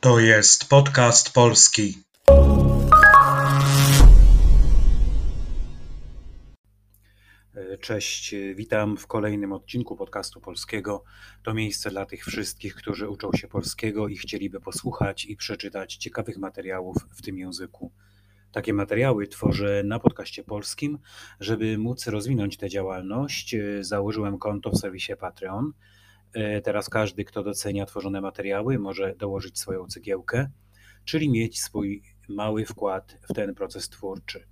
To jest podcast polski. Cześć, witam w kolejnym odcinku podcastu polskiego. To miejsce dla tych wszystkich, którzy uczą się polskiego i chcieliby posłuchać i przeczytać ciekawych materiałów w tym języku. Takie materiały tworzę na podcaście polskim. Żeby móc rozwinąć tę działalność, założyłem konto w serwisie Patreon. Teraz każdy, kto docenia tworzone materiały, może dołożyć swoją cegiełkę, czyli mieć swój mały wkład w ten proces twórczy.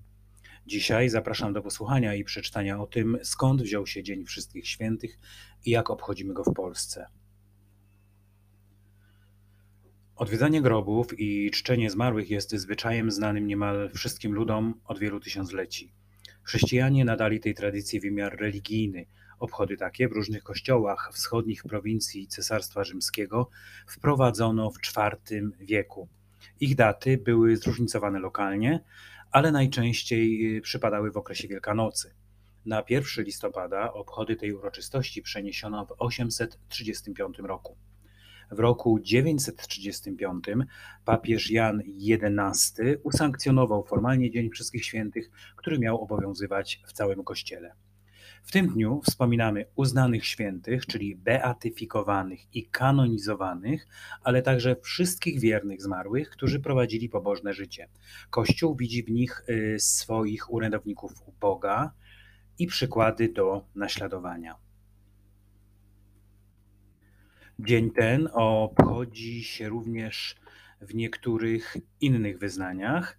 Dzisiaj zapraszam do posłuchania i przeczytania o tym, skąd wziął się Dzień Wszystkich Świętych i jak obchodzimy go w Polsce. Odwiedzanie grobów i czczenie zmarłych jest zwyczajem znanym niemal wszystkim ludom od wielu tysiącleci. Chrześcijanie nadali tej tradycji wymiar religijny. Obchody takie w różnych kościołach wschodnich prowincji Cesarstwa Rzymskiego wprowadzono w IV wieku. Ich daty były zróżnicowane lokalnie, ale najczęściej przypadały w okresie Wielkanocy. Na 1 listopada obchody tej uroczystości przeniesiono w 835 roku. W roku 935 papież Jan XI usankcjonował formalnie Dzień Wszystkich Świętych, który miał obowiązywać w całym kościele. W tym dniu wspominamy uznanych świętych, czyli beatyfikowanych i kanonizowanych, ale także wszystkich wiernych zmarłych, którzy prowadzili pobożne życie. Kościół widzi w nich swoich urzędowników u Boga i przykłady do naśladowania. Dzień ten obchodzi się również w niektórych innych wyznaniach.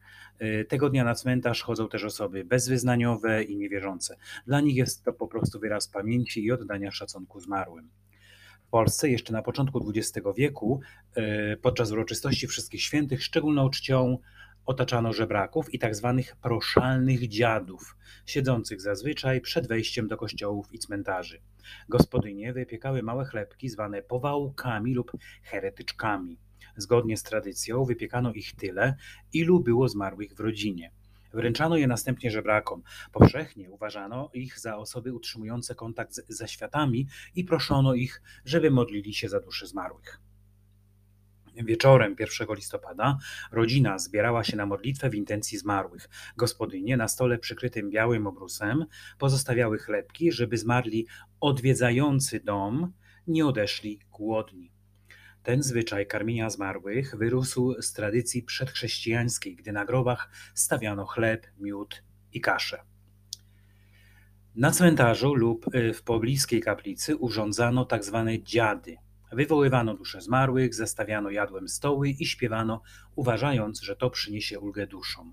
Tego dnia na cmentarz chodzą też osoby bezwyznaniowe i niewierzące. Dla nich jest to po prostu wyraz pamięci i oddania szacunku zmarłym. W Polsce jeszcze na początku XX wieku, podczas uroczystości Wszystkich Świętych, szczególną czcią otaczano żebraków i tak zwanych proszalnych dziadów, siedzących zazwyczaj przed wejściem do kościołów i cmentarzy. Gospodynie wypiekały małe chlebki zwane powałkami lub heretyczkami. Zgodnie z tradycją wypiekano ich tyle, ilu było zmarłych w rodzinie. Wręczano je następnie żebrakom. Powszechnie uważano ich za osoby utrzymujące kontakt z zaświatami i proszono ich, żeby modlili się za duszy zmarłych. Wieczorem 1 listopada rodzina zbierała się na modlitwę w intencji zmarłych. Gospodynie na stole przykrytym białym obrusem pozostawiały chlebki, żeby zmarli odwiedzający dom nie odeszli głodni. Ten zwyczaj karmienia zmarłych wyrósł z tradycji przedchrześcijańskiej, gdy na grobach stawiano chleb, miód i kaszę. Na cmentarzu lub w pobliskiej kaplicy urządzano tak zwane dziady. Wywoływano dusze zmarłych, zastawiano jadłem stoły i śpiewano, uważając, że to przyniesie ulgę duszom.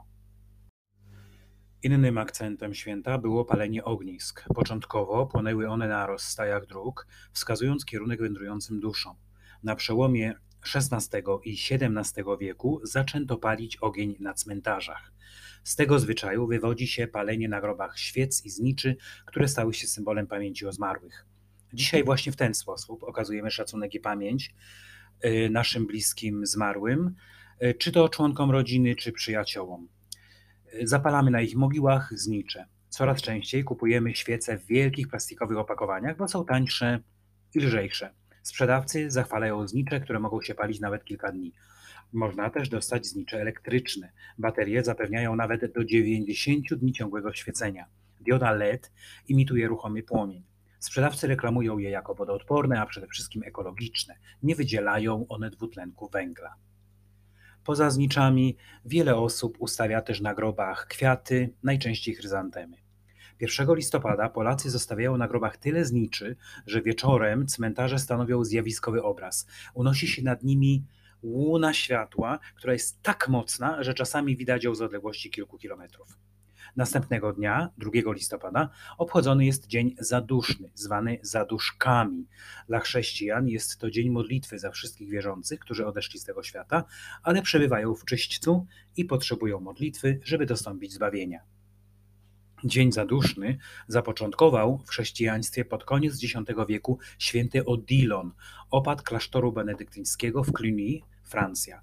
Innym akcentem święta było palenie ognisk. Początkowo płonęły one na rozstajach dróg, wskazując kierunek wędrującym duszom. Na przełomie XVI i XVII wieku zaczęto palić ogień na cmentarzach. Z tego zwyczaju wywodzi się palenie na grobach świec i zniczy, które stały się symbolem pamięci o zmarłych. Dzisiaj właśnie w ten sposób okazujemy szacunek i pamięć naszym bliskim zmarłym, czy to członkom rodziny, czy przyjaciołom. Zapalamy na ich mogiłach znicze. Coraz częściej kupujemy świece w wielkich plastikowych opakowaniach, bo są tańsze i lżejsze. Sprzedawcy zachwalają znicze, które mogą się palić nawet kilka dni. Można też dostać znicze elektryczne. Baterie zapewniają nawet do 90 dni ciągłego świecenia. Dioda LED imituje ruchomy płomień. Sprzedawcy reklamują je jako wodoodporne, a przede wszystkim ekologiczne. Nie wydzielają one dwutlenku węgla. Poza zniczami wiele osób ustawia też na grobach kwiaty, najczęściej chryzantemy. 1 listopada Polacy zostawiają na grobach tyle zniczy, że wieczorem cmentarze stanowią zjawiskowy obraz. Unosi się nad nimi łuna światła, która jest tak mocna, że czasami widać ją z odległości kilku kilometrów. Następnego dnia, 2 listopada, obchodzony jest Dzień Zaduszny, zwany Zaduszkami. Dla chrześcijan jest to dzień modlitwy za wszystkich wierzących, którzy odeszli z tego świata, ale przebywają w czyśćcu i potrzebują modlitwy, żeby dostąpić zbawienia. Dzień Zaduszny zapoczątkował w chrześcijaństwie pod koniec X wieku święty Odilon, opat klasztoru benedyktyńskiego w Cluny, Francja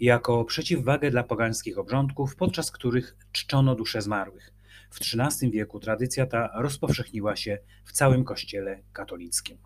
jako przeciwwagę dla pogańskich obrządków, podczas których czczono dusze zmarłych. W XIII wieku tradycja ta rozpowszechniła się w całym kościele katolickim.